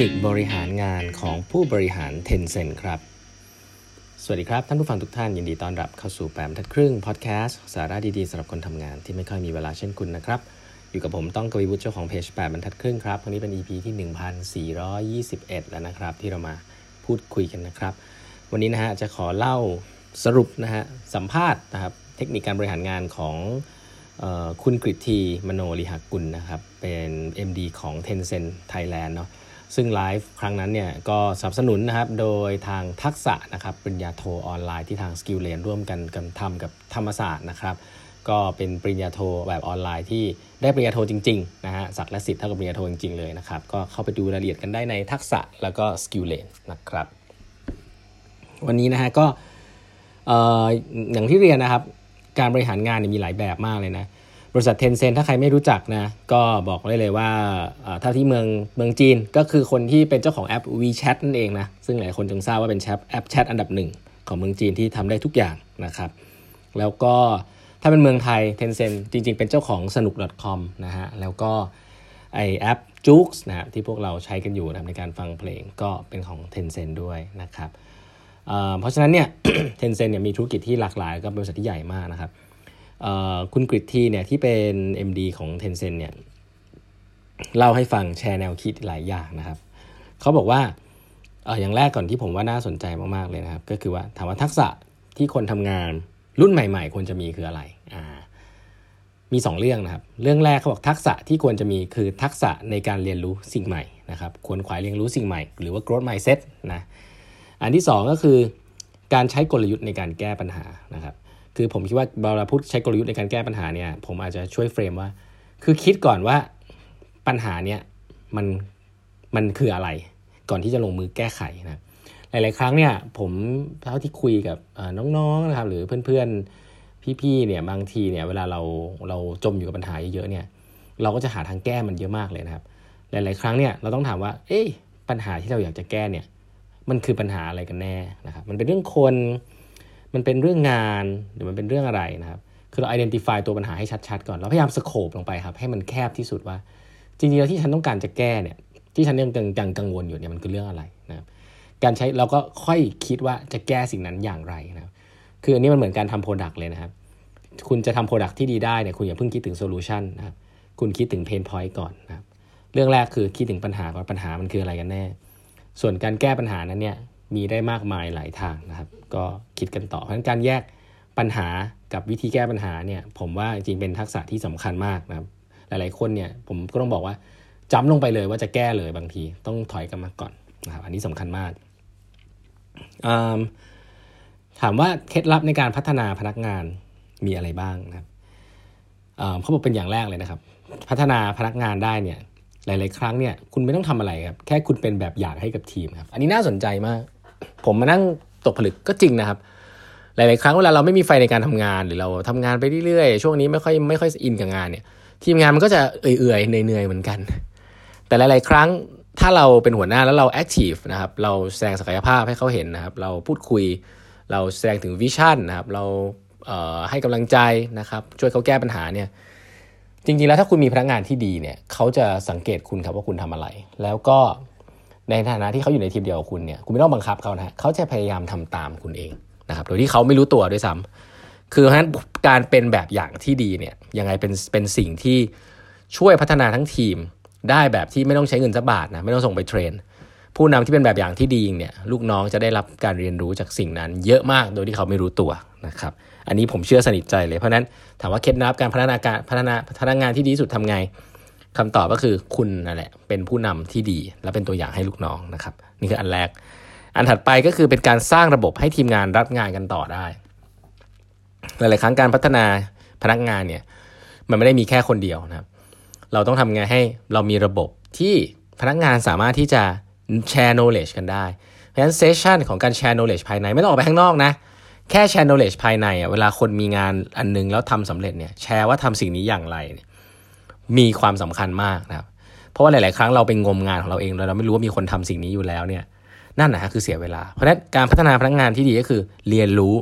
นิคบริหารงานของผู้บริหาร Tencent ครับ สวัสดีครับ ท่านผู้ฟังทุกท่านยินดีต้อนรับเข้าสู่แปมทัดครึ่งพอดแคสต์สาระดีๆสำหรับคนทำงานที่ไม่ค่อยมีเวลาเช่นคุณนะครับ อยู่กับผมต้องกวีวุฒิเจ้าของเพจแปมบรรทัดครึ่งครับวันนี้เป็น EP ที่ 1421 แล้วนะครับ ที่เรามาพูดคุยกันนะครับ วันนี้นะฮะจะขอเล่าสรุปนะฮะสัมภาษณ์นะครับเทคนิคการบริหารงานของคุณกริทีมโนลิหักกุลนะครับ เป็น MD ของ Tencent Thailand เนาะ ซึ่งไลฟ์ครั้งนั้นเนี่ยก็สนับสนุนนะครับโดยทาง TUXSA นะครับปริญญาโทออนไลน์ที่ทาง SkillLane ร่วมกันกันทำกับธรรมศาสตร์นะครับ ก็เป็นปริญญาโทแบบออนไลน์ที่ได้ปริญญาโทจริงๆนะฮะศักดิ์และสิทธิ์เท่ากับปริญญาโทจริงๆเลยนะครับก็เข้าไปดูรายละเอียดกันได้ใน TUXSA แล้วก็ SkillLane นะครับ วันนี้นะฮะก็อย่างที่เรียนนะครับ การบริหารงานมีหลายแบบมากเลยนะ บริษัทเทนเซ็นถ้าใครไม่รู้จักนะ ก็บอกได้เลยว่าถ้าที่เมืองเมืองจีนก็คือคนที่เป็นเจ้าของแอป WeChat นั่นเองนะ ซึ่งหลายคนจงทราบว่าเป็นแแอปแชทอันดับหนึ่งของเมืองจีนที่ทำได้ทุกอย่างนะครับ แล้วก็ถ้าเป็นเมืองไทย Tencent จริง ๆ เป็นเจ้าของสนุก .com นะฮะ แล้วก็ไอแอป j u กนะที่พวกเราใช้กันอยู่นะในการฟังเพลงก็เป็นของ Tencent ด้วยนะครับเพราะฉะนั้นเนี่ย Tencent เนี่ยมีธุรกิจที่หลากหลายก็เป็นบริษัทที่ใหญ่มากนะครับ คุณกริทีเนี่ยที่เป็น MD ของ Tencent เนี่ยเล่าให้ฟังแชร์แนวคิดหลายอย่างนะครับเขาบอกว่าอย่างแรกก่อนที่ผมว่าน่าสนใจมากๆเลยนะครับ ก็คือว่าถามว่าทักษะที่คนทำงานรุ่นใหม่ ๆ ควรจะมีคืออะไรอ่ามี 2 เรื่องนะครับ เรื่องแรกเขาบอกทักษะที่ควรจะมีคือทักษะในการเรียนรู้สิ่งใหม่นะครับควรขวายเรียนรู้สิ่งใหม่ หรือว่า growth mindset นะอันที่ 2 ก็คือการใช้กลยุทธ์ในการแก้ปัญหานะครับ คือผมคิดว่าเวลาพูดใช้กลยุทธ์ในการแก้ปัญหาเนี่ยผมอาจจะช่วยเฟรมว่า คือคิดก่อนว่าปัญหาเนี่ยมันมันคืออะไร ก่อนที่จะลงมือแก้ไขนะหลาย ๆ ครั้งเนี่ยผมเท่าที่คุยกับน้อง ๆ นะครับ หรือเพื่อน ๆ พี่ ๆ เนี่ยบางทีเนี่ยเวลาเราเราจมอยู่กับปัญหาเยอะ ๆ เนี่ยเราก็จะหาทางแก้มันเยอะมากเลยนะครับ หลาย ๆ ครั้งเนี่ยเราต้องถามว่า เอ๊ะปัญหาที่เราอยากจะแก้เนี่ยมันคือปัญหาอะไรกันแน่นะครับ มันเป็นเรื่องคน มันเป็นเรื่องงานหรือมันเป็นเรื่องอะไรนะครับ คือเรา identify ตัวปัญหาให้ชัดๆก่อนเราพยายามสโคปลงไปครับ ให้มันแคบที่สุดว่า จริงๆแล้วที่ฉันต้องการจะแก้เนี่ย ที่ฉันยังกังกังวลอยู่เนี่ยมันคือเรื่องอะไรนะครับ การใช้เราก็ค่อยคิดว่าจะแก้สิ่งนั้นอย่างไรนะครับ คืออันนี้มันเหมือนการทำ product เลยนะครับ คุณจะทำ product ที่ดีได้เนี่ยคุณอย่าเพิ่งคิดถึง solution นะครับ คุณคิดถึง pain point ก่อนนะครับ เรื่องแรกคือคิดถึงปัญหาก่อนปัญหามันคืออะไรกันแน่ ส่วนการแก้ปัญหานั้นเนี่ย มีได้มากมายหลายทางนะครับ ก็คิดกันต่อ เพราะฉะนั้นการแยกปัญหากับวิธีแก้ปัญหาเนี่ย ผมว่าจริงเป็นทักษะที่สำคัญมากนะครับ หลายๆคนเนี่ยผมก็ต้องบอกว่าจำลงไปเลยว่าจะแก้เลยบางทีต้องถอยกันมาก่อนนะครับ อันนี้สำคัญมากถามว่าเคล็ดลับในการพัฒนาพนักงานมีอะไรบ้างนะครับเขาบอกเป็นอย่างแรกเลยนะครับ พัฒนาพนักงานได้เนี่ยหลาย ๆ ครั้งเนี่ยคุณไม่ต้องทำอะไรครับ แค่คุณเป็นแบบอย่างให้กับทีมครับ อันนี้น่าสนใจมาก ผมมานั่งตกผลึกก็จริงนะครับ หลาย ๆ ครั้งเวลาเราไม่มีไฟในการทำงานหรือเราทำงานไปเรื่อย ๆ ช่วงนี้ไม่ค่อยไม่ค่อยอินกับงานเนี่ย ทีมงานมันก็จะเอื่อยๆเหนื่อยๆเหมือนกัน แต่หลาย ๆ ครั้งถ้าเราเป็นหัวหน้าแล้วเรา active นะครับเราแสดงศักยภาพให้เขาเห็นนะครับ เราพูดคุย เราแสดงถึง vision นะครับ เราให้กำลังใจนะครับ ช่วยเขาแก้ปัญหาเนี่ยจริง ๆ แล้วถ้าคุณมีพนักงานที่ดีเนี่ยเขาจะสังเกตคุณครับว่าคุณทำอะไร แล้วก็ ในฐานะที่เขาอยู่ในทีมเดียวกับคุณเนี่ยคุณไม่ต้องบังคับเขานะเขาจะพยายามทำตามคุณเองนะครับโดยที่เขาไม่รู้ตัวด้วยซ้ำคือเพราะฉะนั้นการเป็นแบบอย่างที่ดีเนี่ยยังไงเป็นเป็นสิ่งที่ช่วยพัฒนาทั้งทีมได้แบบที่ไม่ต้องใช้เงินสักบาทนะไม่ต้องส่งไปเทรน ผู้นำที่เป็นแบบอย่างที่ดีเนี่ยลูกน้องจะได้รับการเรียนรู้จากสิ่งนั้น เยอะมากโดยที่เขาไม่รู้ตัวนะครับอันนี้ผมเชื่อสนิทใจเลยเพราะนั้นถามว่าเคล็ดลับการพัฒนาการพัฒนาพัฒนางานที่ดีสุดทำไง คำตอบก็คือคุณนั่นแหละเป็นผู้นำที่ดี และเป็นตัวอย่างให้ลูกน้องนะครับ นี่คืออันแรก อันถัดไปก็คือเป็นการสร้างระบบให้ทีมงานรับงานกันต่อได้ หลาย ๆ ครั้งการพัฒนาพนักงานเนี่ย มันไม่ได้มีแค่คนเดียวนะครับ เราต้องทำไงให้เรามีระบบที่พนักงานสามารถที่จะแชร์ knowledge กันได้ เพราะฉะนั้นเซสชันของการแชร์ knowledge ภายในไม่ต้องออกไปข้างนอกนะแค่แชร์ knowledge ภายในอะเวลาคนมีงานอันนึงแล้วทำสำเร็จเนี่ยแชร์ว่าทำสิ่งนี้อย่างไร มีความสำคัญมากนะครับ เพราะว่าหลาย ๆ ครั้งเราเป็นงมงานของเราเองเราไม่รู้ว่ามีคนทำสิ่งนี้อยู่แล้วเนี่ยนั่นนะฮะคือเสียเวลา เพราะฉะนั้นการพัฒนาพนักงานที่ดีก็คือเรียนรู้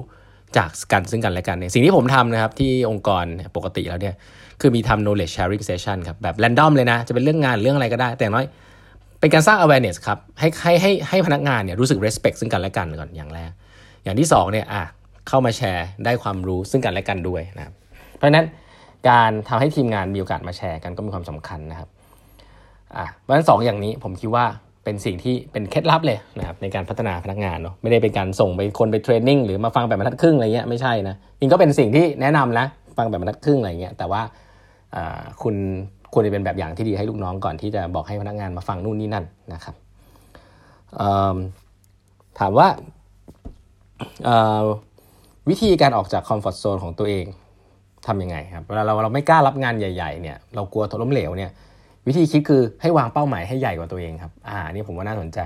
จากกันซึ่งกันและกันเนี่ยสิ่งที่ผมทำนะครับที่องค์กรปกติแล้วเนี่ยคือมีทำ knowledge sharing session ครับแบบ random เลยนะ จะเป็นเรื่องงานเรื่องอะไรก็ได้ แต่น้อย เป็นการสร้าง awareness ครับให้ให้ให้ให้พนักงานเนี่ยรู้สึก respect ซึ่งกันและกันก่อนอย่างแรก อย่างที่2เนี่ยอะเข้ามาแชร์ได้ความรู้ซึ่งกันและกันด้วยนะครับเพราะฉะนั้น การทำให้ทีมงานมีโอกาสมาแชร์กันก็มีความสำคัญนะครับอะเพราะฉะนั้นสองอย่างนี้ผมคิดว่าเป็นสิ่งที่เป็นเคล็ดลับเลยนะครับในการพัฒนาพนักงานเนาะไม่ได้เป็นการส่งไปคนไปเทรนนิ่งหรือมาฟังแบบบรรทัดครึ่งอะไรเงี้ยไม่ใช่นะจริงก็เป็นสิ่งที่แนะนำนะฟังแบบบรรทัดครึ่งอะไรเงี้ยแต่ว่าคุณควรจะเป็นแบบอย่างที่ดีให้ลูกน้องก่อนที่จะบอกให้พนักงานมาฟังนู่นนี่นั่นนะครับถามว่าวิธีการออกจากคอมฟอร์ทโซนของตัวเอง ทำยังไงครับเวลาเราเราไม่กล้ารับงานใหญ่ๆเนี่ยเรากลัวล้มเหลวเนี่ยวิธีคิดคือให้วางเป้าหมายให้ใหญ่กว่าตัวเองครับอ่านี่ผมว่าน่าสนใจ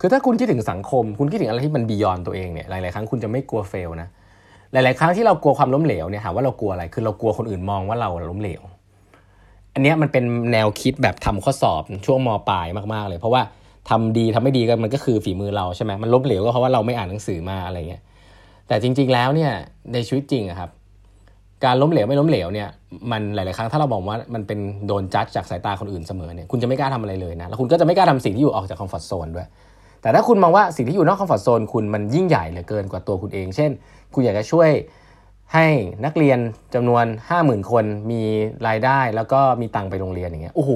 คือถ้าคุณคิดถึงสังคม คุณคิดถึงอะไรที่มันบียอนตัวเองเนี่ยหลายๆครั้งคุณจะไม่กลัวเฟลนะหลายๆครั้งที่เรากลัวความล้มเหลวเนี่ยถามว่าเรากลัวอะไรคือเรากลัวคนอื่นมองว่าเราล้มเหลว อันนี้มันเป็นแนวคิดแบบทำข้อสอบช่วงมปลายมากๆเลย เพราะว่าทำดีทำไม่ดีก็มันก็คือฝีมือเราใช่ไหมมันล้มเหลวก็เพราะว่าเราไม่อ่านหนังสือมาอะไรเงี้ยแต่จริง ๆแล้วเนี่ยในชีวิตจริงอะครับ การล้มเหลวไม่ล้มเหลวเนี่ยมันหลาย ๆ ครั้งถ้าเราบอกว่ามันเป็นโดนจัดจากสายตาคนอื่นเสมอเนี่ยคุณจะไม่กล้าทำอะไรเลยนะแล้วคุณก็จะไม่กล้าทำสิ่งที่อยู่ออกจาก comfort zone ด้วย แต่ถ้าคุณมองว่าสิ่งที่อยู่นอก comfort zone คุณมันยิ่งใหญ่เหลือเกินกว่าตัวคุณเอง เช่น คุณอยากจะช่วยให้นักเรียนจำนวน 50,000 คนมีรายได้ แล้วก็มีตังค์ไปโรงเรียนอย่างเงี้ยโอ้โห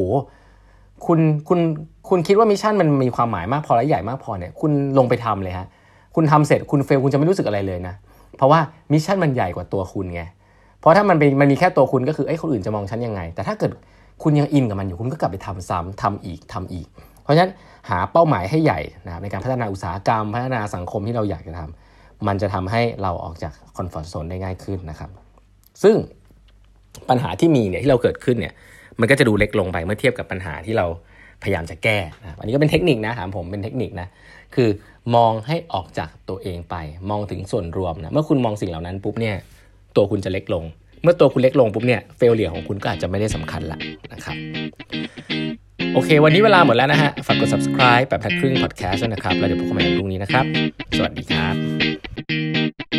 คุณคุณคุณคิดว่า mission มันมีความหมายมากพอและใหญ่มากพอเนี่ยคุณลงไปทำเลยฮะคุณทำเสร็จคุณ fail คุณจะไม่รู้สึกอะไรเลยนะเพราะว่า mission มันใหญ่กว่าตัวคุณไง เพราะถ้ามันเป็นมันมีแค่ตัวคุณก็คือไอ้คนอื่นจะมองฉันยังไง แต่ถ้าเกิดคุณยังอินกับมันอยู่คุณก็กลับไปทำซ้ำทำอีกทำอีก เพราะฉะนั้นหาเป้าหมายให้ใหญ่นะครับในการพัฒนาอุตสาหกรรม พัฒนาสังคมที่เราอยากจะทำมันจะทำให้เราออกจาก comfort zone ได้ง่ายขึ้นนะครับ ซึ่งปัญหาที่มีเนี่ยที่เราเกิดขึ้นเนี่ยมันก็จะดูเล็กลงไปเมื่อเทียบกับปัญหาที่เราพยายามจะแก้นะอันนี้ก็เป็นเทคนิคนะถามผมเป็นเทคนิคนะ คือมองให้ออกจากตัวเองไป มองถึงส่วนรวมนะ เมื่อคุณมองสิ่งเหล่านั้นปุ๊บเนี่ย ตัวคุณจะเล็กลง เมื่อตัวคุณเล็กลงปุ๊บเนี่ยเฟลเลียของคุณก็อาจจะไม่ได้สำคัญละนะครับโอเค วันนี้เวลาหมดแล้วนะฮะ ฝากกด subscribe แบบทัดครึ่ง podcast นะครับ แล้วเดี๋ยวพบกันใหม่ในพรุ่งนี้นะครับ สวัสดีครับ